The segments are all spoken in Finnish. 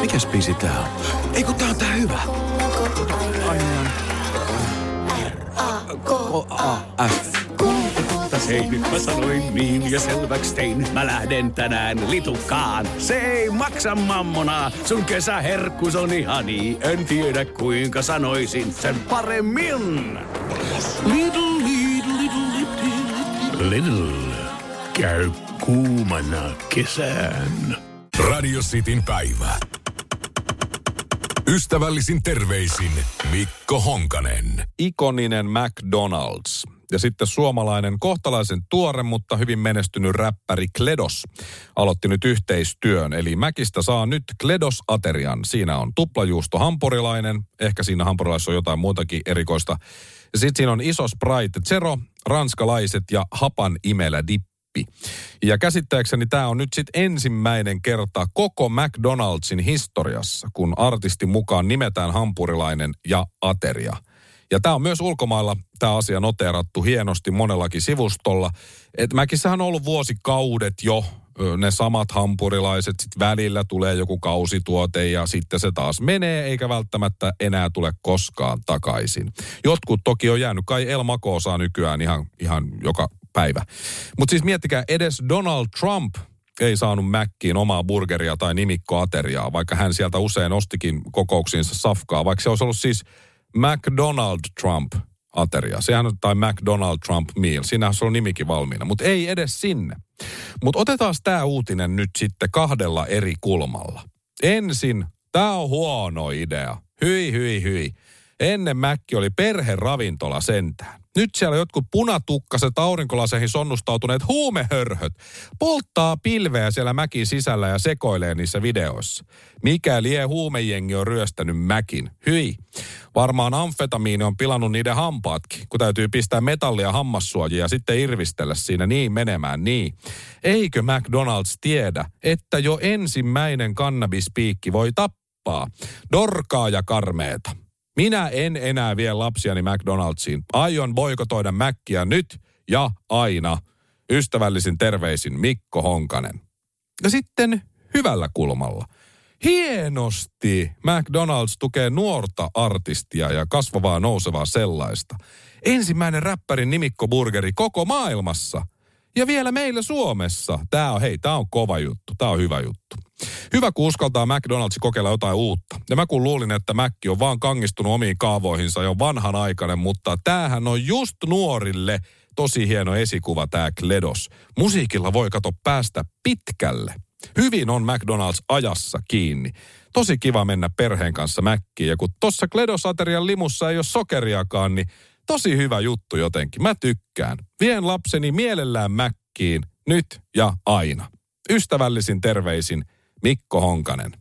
Mikäs biisi tää on? Ei kun tää on tää hyvä. Ai. K-A-F. Hei, nyt mä sanoin niin ja selväks tein. Mä lähden tänään litukaan. Se ei maksa mammona. Sun kesäherkkus on ihani. En tiedä kuinka sanoisin sen paremmin. Little, little, little, little. Little. Käy kuumana kesään. Radio Cityn päivä. Ystävällisin terveisin Mikko Honkanen. ikoninen McDonald's. Ja sitten suomalainen kohtalaisen tuore, mutta hyvin menestynyt räppäri Kledos aloitti nyt yhteistyön. Eli Mäkistä saa nyt Kledos-aterian. Siinä on tuplajuusto hampurilainen, ehkä siinä hampurilaisessa on jotain muutakin erikoista. Sitten siinä on iso Sprite Zero, ranskalaiset ja hapan imelä dippi. Ja käsittääkseni tämä on nyt sitten ensimmäinen kerta koko McDonald'sin historiassa, kun artisti mukaan nimetään hampurilainen ja ateria. Ja tämä on myös ulkomailla tämä asia noteerattu hienosti monellakin sivustolla. Et Mäkissähän on ollut vuosikaudet jo ne samat hampurilaiset, sitten välillä tulee joku kausituote ja sitten se taas menee, eikä välttämättä enää tule koskaan takaisin. Jotkut toki on jäänyt, kai El Mako saa nykyään ihan, ihan joka päivä. Mutta siis miettikää, edes Donald Trump ei saanut Mäkkiin omaa burgeria tai nimikkoateriaa, vaikka hän sieltä usein ostikin kokouksiinsa safkaa, vaikka se olisi ollut siis McDonald Trump ateria. Sehän on, tai McDonald Trump meal. Siinähän se on nimikin valmiina, mutta ei edes sinne. Mutta otetaan tämä uutinen nyt sitten kahdella eri kulmalla. Ensin, tämä on huono idea. Hyi, hyi, hyi. Ennen Mäkki oli perheravintola sentään. Nyt siellä jotkut punatukkaset aurinkolaseihin sonnustautuneet huumehörhöt polttaa pilveä siellä mäkin sisällä ja sekoilee niissä videoissa. Mikä lie huumejengi on ryöstänyt mäkin? Hyi. Varmaan amfetamiini on pilannut niiden hampaatkin, kun täytyy pistää metallia hammassuojia ja sitten irvistellä siinä niin menemään niin. Eikö McDonald's tiedä, että jo ensimmäinen kannabispiikki voi tappaa? Dorkaa ja karmeeta. Minä en enää vie lapsiani McDonald'siin. Aion boikotoida Mäkkiä nyt ja aina. Ystävällisin terveisin Mikko Honkanen. Ja sitten hyvällä kulmalla. Hienosti McDonald's tukee nuorta artistia ja kasvavaa nousevaa sellaista. Ensimmäinen räppärin nimikkoburgeri koko maailmassa. Ja vielä meillä Suomessa. Tää on, hei, tää on kova juttu. Tää on hyvä juttu. Hyvä, kun uskaltaa McDonald's kokeilla jotain uutta. Ja mä kun luulin, että Mäkki on vaan kangistunut omiin kaavoihinsa jo vanhan aikainen, mutta tämähän on just nuorille tosi hieno esikuva tää Kledos. Musiikilla voi kato päästä pitkälle. Hyvin on McDonald's ajassa kiinni. Tosi kiva mennä perheen kanssa Mäkkiin. Ja kun tossa Kledos-aterian limussa ei ole sokeriakaan, niin tosi hyvä juttu jotenkin. Mä tykkään. Vien lapseni mielellään Mäkkiin nyt ja aina. Ystävällisin terveisin Mikko Honkanen.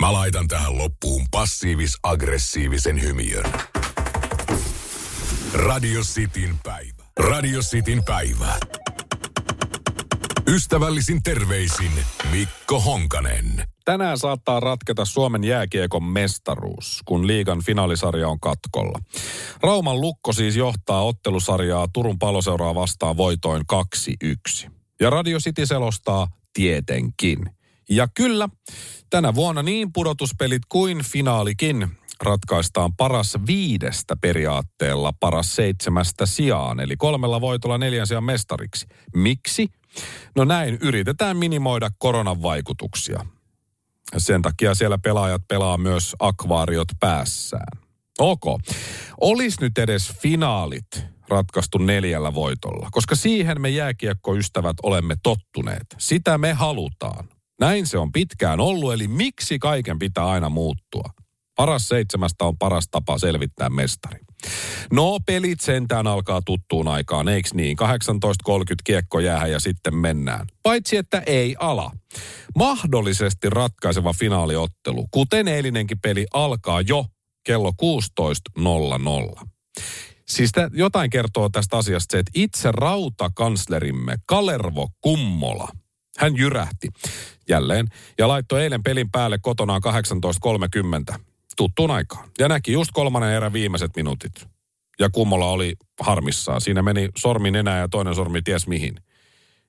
Mä laitan tähän loppuun passiivis-aggressiivisen hymiön. Radio Cityn päivä. Radio Cityn päivä. Ystävällisin terveisin Mikko Honkanen. Tänään saattaa ratketa Suomen jääkiekon mestaruus, kun liigan finaalisarja on katkolla. Rauman Lukko siis johtaa ottelusarjaa Turun paloseuraa vastaan voitoin 2-1. Ja Radio City selostaa tietenkin. Ja kyllä, tänä vuonna niin pudotuspelit kuin finaalikin ratkaistaan paras viidestä periaatteella paras seitsemästä sijaan, eli kolmella voitolla neljän sijaan mestariksi. Miksi? No näin yritetään minimoida koronan vaikutuksia. Sen takia siellä pelaajat pelaa myös akvaariot päässään. Ok. Olis nyt edes finaalit ratkaistu neljällä voitolla, koska siihen me jääkiekkoystävät olemme tottuneet. Sitä me halutaan. Näin se on pitkään ollut, eli miksi kaiken pitää aina muuttua? Paras seitsemästä on paras tapa selvittää mestari. No, pelit sentään alkaa tuttuun aikaan, eiks niin? 18.30 kiekko jäähän ja sitten mennään. Paitsi, että ei ala. Mahdollisesti ratkaiseva finaaliottelu, kuten eilinenkin peli, alkaa jo kello 16.00. Siis tä, jotain kertoo tästä asiasta se, että itse rautakanslerimme Kalervo Kummola, hän jyrähti jälleen ja laittoi eilen pelin päälle kotonaan 18.30 tuttuun aikaan. Ja näki just kolmannen erän viimeiset minuutit. Ja Kummola oli harmissaan. Siinä meni sormi nenää ja toinen sormi ties mihin.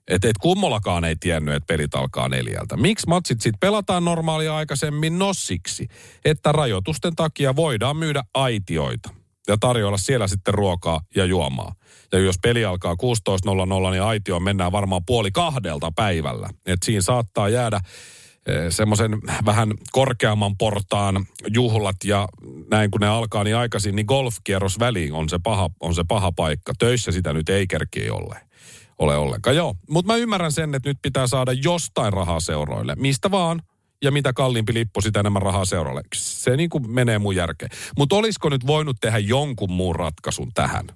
Että et kummollakaan ei tiennyt, että pelit alkaa neljältä. Miksi matsit sitten pelataan normaalia aikaisemmin? No siksi, että rajoitusten takia voidaan myydä aitioita ja tarjoilla siellä sitten ruokaa ja juomaa. Ja jos peli alkaa 16.00, niin aitioon mennään varmaan puoli kahdelta päivällä. Et siinä saattaa jäädä semmoisen vähän korkeamman portaan juhlat ja näin kun ne alkaa niin aikaisin, niin golfkierros väliin on se paha, on se paha paikka. Töissä sitä nyt ei kerki ole ole ollenkaan. Joo, mutta mä ymmärrän sen, että nyt pitää saada jostain rahaa seuroille. Mistä vaan, ja mitä kalliimpi lippu, sitä enemmän rahaa seuralle. Se niin kuin menee mun järkeen. Mutta olisiko nyt voinut tehdä jonkun muun ratkaisun tähän?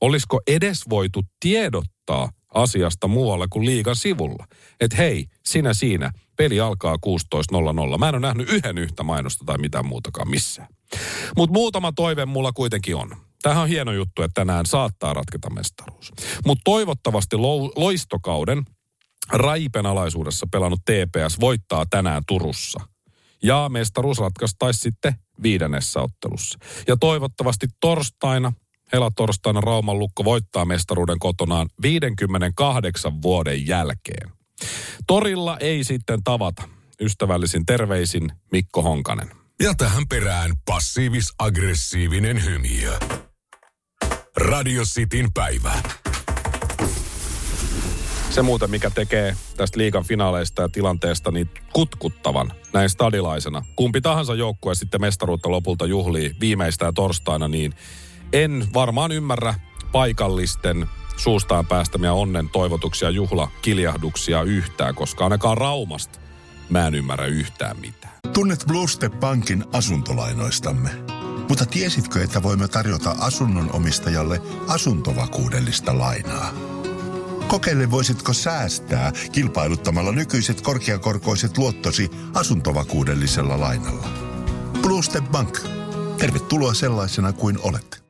Olisiko edes voitu tiedottaa asiasta muualle kuin liigan sivulla? Että hei, sinä siinä, peli alkaa 16.00. Mä en ole nähnyt yhden yhtä mainosta tai mitään muutakaan missään. Mutta muutama toive mulla kuitenkin on. Tämähän on hieno juttu, että tänään saattaa ratketa mestaruus. Mutta toivottavasti lo- loistokauden Raipen alaisuudessa pelannut TPS voittaa tänään Turussa. Ja mestaruus ratkaistaisi sitten viidennessä ottelussa. Ja toivottavasti torstaina, helatorstaina Rauman lukko voittaa mestaruuden kotonaan 58 vuoden jälkeen. Torilla ei sitten tavata. Ystävällisin terveisin Mikko Honkanen. Ja tähän perään passiivis-aggressiivinen hymiö. Radio Cityn päivä. Se muuten, mikä tekee tästä liigan finaaleista ja tilanteesta niin kutkuttavan näin stadilaisena. Kumpi tahansa joukkue sitten mestaruutta lopulta juhlii viimeistään torstaina, niin en varmaan ymmärrä paikallisten suustaan päästämiä onnen toivotuksia, juhlakiljahduksia yhtään, koska ainakaan Raumasta mä en ymmärrä yhtään mitään. Tunnet Bluestep Bankin asuntolainoistamme. Mutta tiesitkö, että voimme tarjota asunnon omistajalle asuntovakuudellista lainaa? Kokeile voisitko säästää kilpailuttamalla nykyiset korkeakorkoiset luottosi asuntovakuudellisella lainalla. Bluestep Bank. Tervetuloa sellaisena kuin olet.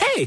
Hei!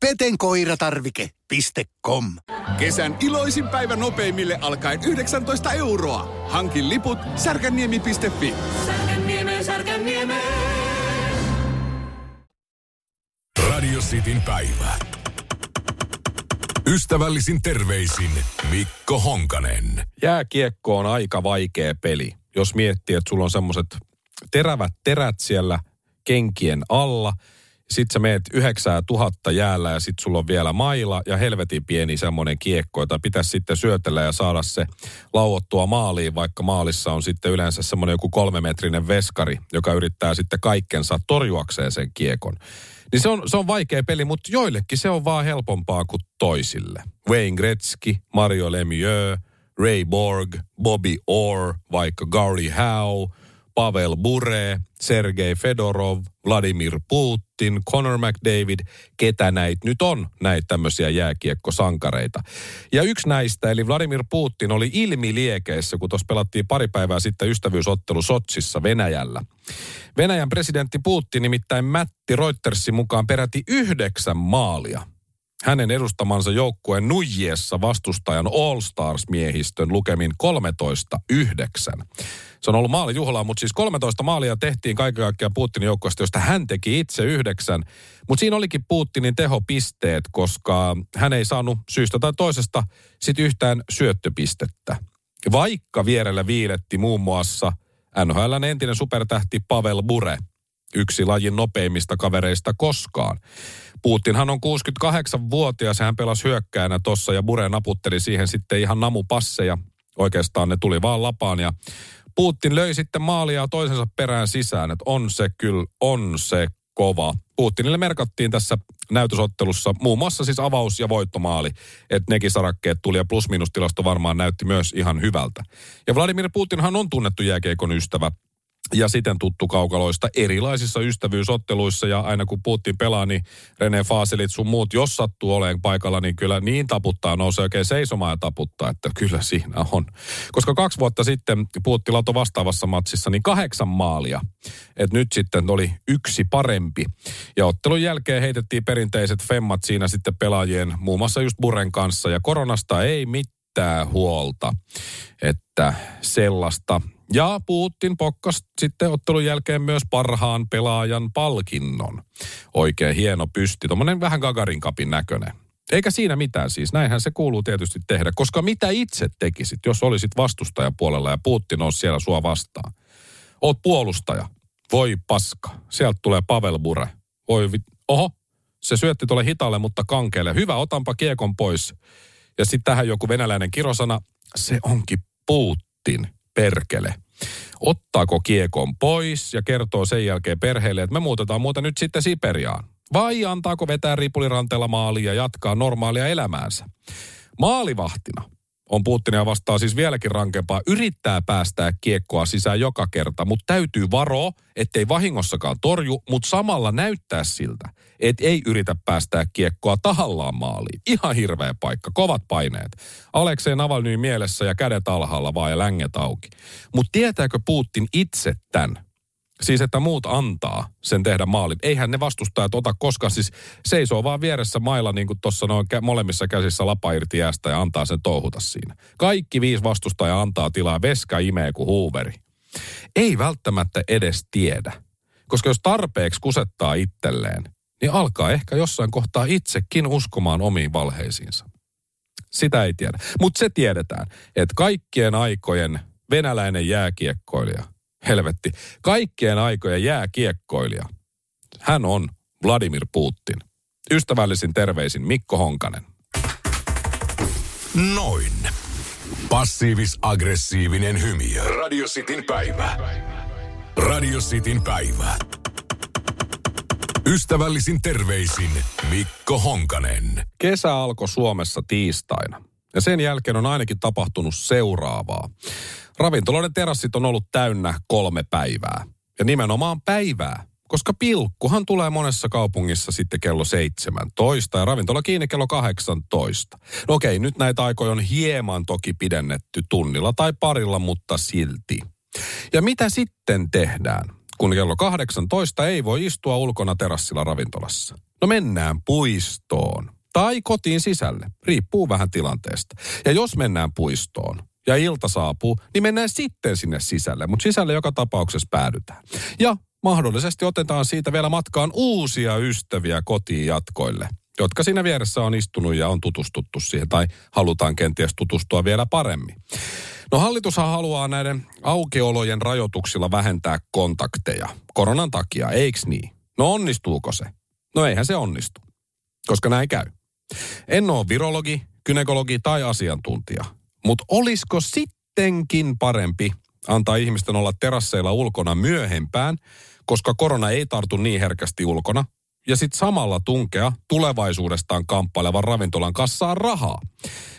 Petenkoiratarvike.com Kesän iloisin päivä nopeimille alkaen 19 euroa. Hankin liput särkänniemi.fi. Radio Cityn päivä. Ystävällisin terveisin Mikko Honkanen. Jääkiekko on aika vaikea peli, jos miettii, että sulla on semmoiset terävät terät siellä kenkien alla. Sitten sä meet yhdeksää tuhatta jäällä ja sitten sulla on vielä maila ja helvetin pieni semmoinen kiekko, jota pitäisi sitten syötellä ja saada se lauottua maaliin, vaikka maalissa on sitten yleensä semmoinen joku kolmemetrinen veskari, joka yrittää sitten kaikkensa torjuakseen sen kiekon. Niin se on, se on vaikea peli, mutta joillekin se on vaan helpompaa kuin toisille. Wayne Gretzky, Mario Lemieux, Ray Borg, Bobby Orr, vaikka Gary Howe, Pavel Bure, Sergei Fedorov, Vladimir Putin, Conor McDavid, ketä näitä nyt on, näitä tämmöisiä jääkiekkosankareita. Ja yksi näistä, eli Vladimir Putin, oli ilmiliekeissä, kun tuossa pelattiin pari päivää sitten ystävyysottelu Sotsissa Venäjällä. Venäjän presidentti Putin nimittäin Matti Reutersin mukaan peräti yhdeksän maalia hänen edustamansa joukkueen nujiessa vastustajan All Stars-miehistön lukemin 13-9. Se on ollut maalijuhlaa, mutta siis 13 maalia tehtiin kaiken kaikkiaan Putinin joukkueesta, josta hän teki itse yhdeksän. Mutta siinä olikin Putinin tehopisteet, koska hän ei saanut syystä tai toisesta sit yhtään syöttöpistettä. Vaikka vierellä viiletti muun muassa NHLn entinen supertähti Pavel Bure, yksi lajin nopeimmista kavereista koskaan. Putinhan on 68-vuotias, hän pelasi hyökkäänä tossa ja Bure naputteli siihen sitten ihan namupasseja. Oikeastaan ne tuli vaan lapaan ja Putin löi sitten maalia toisensa perään sisään, että on se kyllä, on se kova. Putinille merkattiin tässä näytösottelussa muun muassa siis avaus- ja voittomaali, että nekin sarakkeet tuli ja plus-minus-tilasto varmaan näytti myös ihan hyvältä. Ja Vladimir Putinhan on tunnettu jääkeikon ystävä. Ja siten tuttu kaukaloista erilaisissa ystävyysotteluissa. Ja aina kun Putin pelaa, niin René Faaselit sun muut, jos sattuu olemaan paikalla, niin kyllä niin taputtaa, nousee oikein seisomaan ja taputtaa, että kyllä siinä on. Koska kaksi vuotta sitten Putti lato vastaavassa matsissa, niin kahdeksan maalia. Et nyt sitten oli yksi parempi. Ja ottelun jälkeen heitettiin perinteiset femmat siinä sitten pelaajien, muun muassa just Buren kanssa. Ja koronasta ei mitään huolta, että sellaista ja Putin pokkas sitten ottelun jälkeen myös parhaan pelaajan palkinnon. Oikein hieno pysti, tuommoinen vähän Gagarin kapin näköinen. Eikä siinä mitään siis, näinhän se kuuluu tietysti tehdä, koska mitä itse tekisit, jos olisit vastustajapuolella ja Putin olisi siellä sua vastaan? Oot puolustaja, voi paska, sieltä tulee Pavel Bure. Voi vi- oho, se syötti tuolle hitalle, mutta kankeelle. Hyvä, otanpa kiekon pois. Ja sitten tähän joku venäläinen kirosana, se onkin Putin perkele. Ottaako kiekon pois ja kertoo sen jälkeen perheelle, että me muutetaan muuta nyt sitten Siperiaan? Vai antaako vetää ripuliranteella maaliin ja jatkaa normaalia elämäänsä? Maalivahtina on Putinia vastaan siis vieläkin rankempaa. Yrittää päästää kiekkoa sisään joka kerta, mutta täytyy varoa, ettei vahingossakaan torju, mutta samalla näyttää siltä, että ei yritä päästää kiekkoa tahallaan maaliin. Ihan hirveä paikka, kovat paineet. Aleksei Navalny mielessä ja kädet alhaalla vaan ja länget auki. Mutta tietääkö Putin itse tämän? Siis, että muut antaa sen tehdä maalin. Eihän ne vastustajat ota koskaan, siis seisoo vaan vieressä mailla niin kuin tuossa noin molemmissa käsissä lapa irti jäästä ja antaa sen touhuta siinä. Kaikki viisi vastustajaa antaa tilaa, veska imee kuin huuveri. Ei välttämättä edes tiedä. Koska jos tarpeeksi kusettaa itselleen, niin alkaa ehkä jossain kohtaa itsekin uskomaan omiin valheisiinsa. Sitä ei tiedä. Mutta se tiedetään, että kaikkien aikojen venäläinen jääkiekkoilija – helvetti, kaikkien aikojen jääkiekkoilija. Hän on Vladimir Putin. Ystävällisin terveisin Mikko Honkanen. Noin. Passiivis-aggressiivinen hymy. Radio Cityn päivä. Radio Cityn päivä. Ystävällisin terveisin Mikko Honkanen. Kesä alkoi Suomessa tiistaina. Ja sen jälkeen on ainakin tapahtunut seuraavaa. Ravintoloiden terassit on ollut täynnä kolme päivää. Ja nimenomaan päivää, koska pilkkuhan tulee monessa kaupungissa sitten kello 17 ja ravintola kiinni kello 18. No okei, nyt näitä aikoja on hieman toki pidennetty tunnilla tai parilla, mutta silti. Ja mitä sitten tehdään, kun kello 18 ei voi istua ulkona terassilla ravintolassa? No mennään puistoon. Tai kotiin sisälle, riippuu vähän tilanteesta. Ja jos mennään puistoon, ja ilta saapuu, niin mennään sitten sinne sisälle. Mutta sisälle joka tapauksessa päädytään. Ja mahdollisesti otetaan siitä vielä matkaan uusia ystäviä kotiin jatkoille, jotka siinä vieressä on istunut ja on tutustuttu siihen, tai halutaan kenties tutustua vielä paremmin. No hallitushan haluaa näiden aukeolojen rajoituksilla vähentää kontakteja koronan takia, eiks niin? No onnistuuko se? No eihän se onnistu, koska näin käy. En ole virologi, kynekologi tai asiantuntija, mutta olisiko sittenkin parempi antaa ihmisten olla terasseilla ulkona myöhempään, koska korona ei tartu niin herkästi ulkona, ja sitten samalla tunkea tulevaisuudestaan kamppailevan ravintolan kassaan rahaa.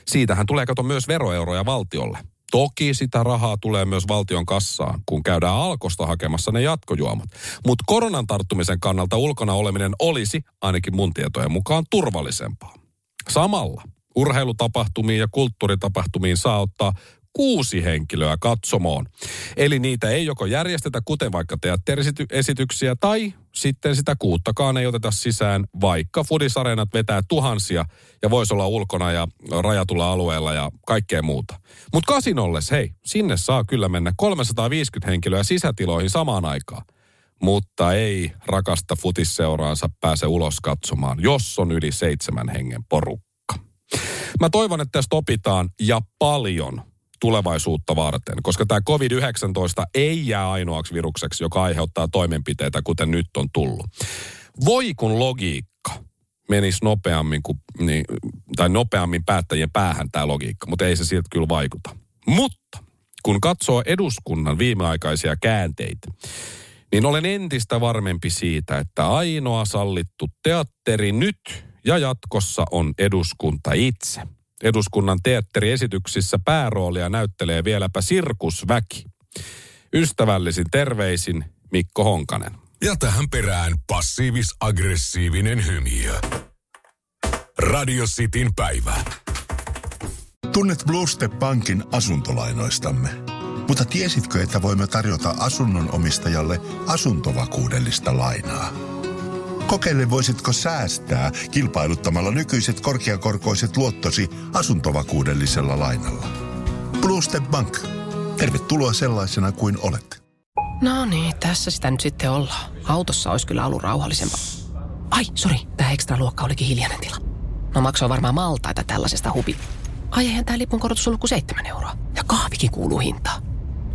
Siitähän tulee kato myös veroeuroja valtiolle. Toki sitä rahaa tulee myös valtion kassaan, kun käydään alkosta hakemassa ne jatkojuomat. Mutta koronan tarttumisen kannalta ulkona oleminen olisi, ainakin mun tietojen mukaan, turvallisempaa. Samalla urheilutapahtumiin ja kulttuuritapahtumiin saa ottaa kuusi henkilöä katsomoon. Eli niitä ei joko järjestetä, kuten vaikka teatteriesityksiä, tai sitten sitä kuuttakaan ei oteta sisään, vaikka fudisareenat vetää tuhansia ja voisi olla ulkona ja rajatulla alueella ja kaikkea muuta. Mutta kasinolles, hei, sinne saa kyllä mennä 350 henkilöä sisätiloihin samaan aikaan. Mutta ei rakasta futisseuraansa pääse ulos katsomaan, jos on yli seitsemän hengen porukka. Mä toivon, että tästä opitaan ja paljon tulevaisuutta varten, koska tämä COVID-19 ei jää ainoaksi virukseksi, joka aiheuttaa toimenpiteitä, kuten nyt on tullut. Voi kun logiikka menisi nopeammin, kuin, niin, tai nopeammin päättäjien päähän tämä logiikka, mutta ei se siltä kyllä vaikuta. Mutta kun katsoo eduskunnan viimeaikaisia käänteitä, niin olen entistä varmempi siitä, että ainoa sallittu teatteri nyt ja jatkossa on eduskunta itse. Eduskunnan teatteriesityksissä pääroolia näyttelee vieläpä sirkusväki. Ystävällisin terveisin Mikko Honkanen. Ja tähän perään passiivis-aggressiivinen hymiö. Radio Cityn päivä. Tunnet Bluestep Bankin asuntolainoistamme. Mutta tiesitkö, että voimme tarjota asunnon omistajalle asuntovakuudellista lainaa? Kokeile voisitko säästää kilpailuttamalla nykyiset korkeakorkoiset luottosi asuntovakuudellisella lainalla. Bluestep Bank. Tervetuloa sellaisena kuin olet. No niin, tässä sitä nyt sitten ollaan. Autossa olisi kyllä ollut rauhallisempaa. Ai, sori, tämä ekstra luokka olikin hiljainen tila. No maksoi varmaan maltaita tällaisesta hupi. Ai eihän tämä lipun korotus ollut kuin seitsemän euroa. Ja kahvikin kuuluu hintaan.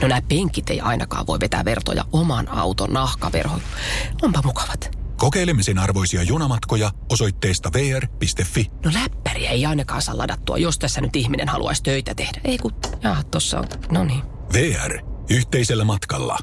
No nämä penkit ei ainakaan voi vetää vertoja oman auton nahkaverhoon. Onpa mukavat. Kokeilemisen arvoisia junamatkoja osoitteesta vr.fi. No läppäriä ei ainakaan saa ladattua, jos tässä nyt ihminen haluaisi töitä tehdä. Ei kun, jaa, tossa on, no niin. VR. Yhteisellä matkalla.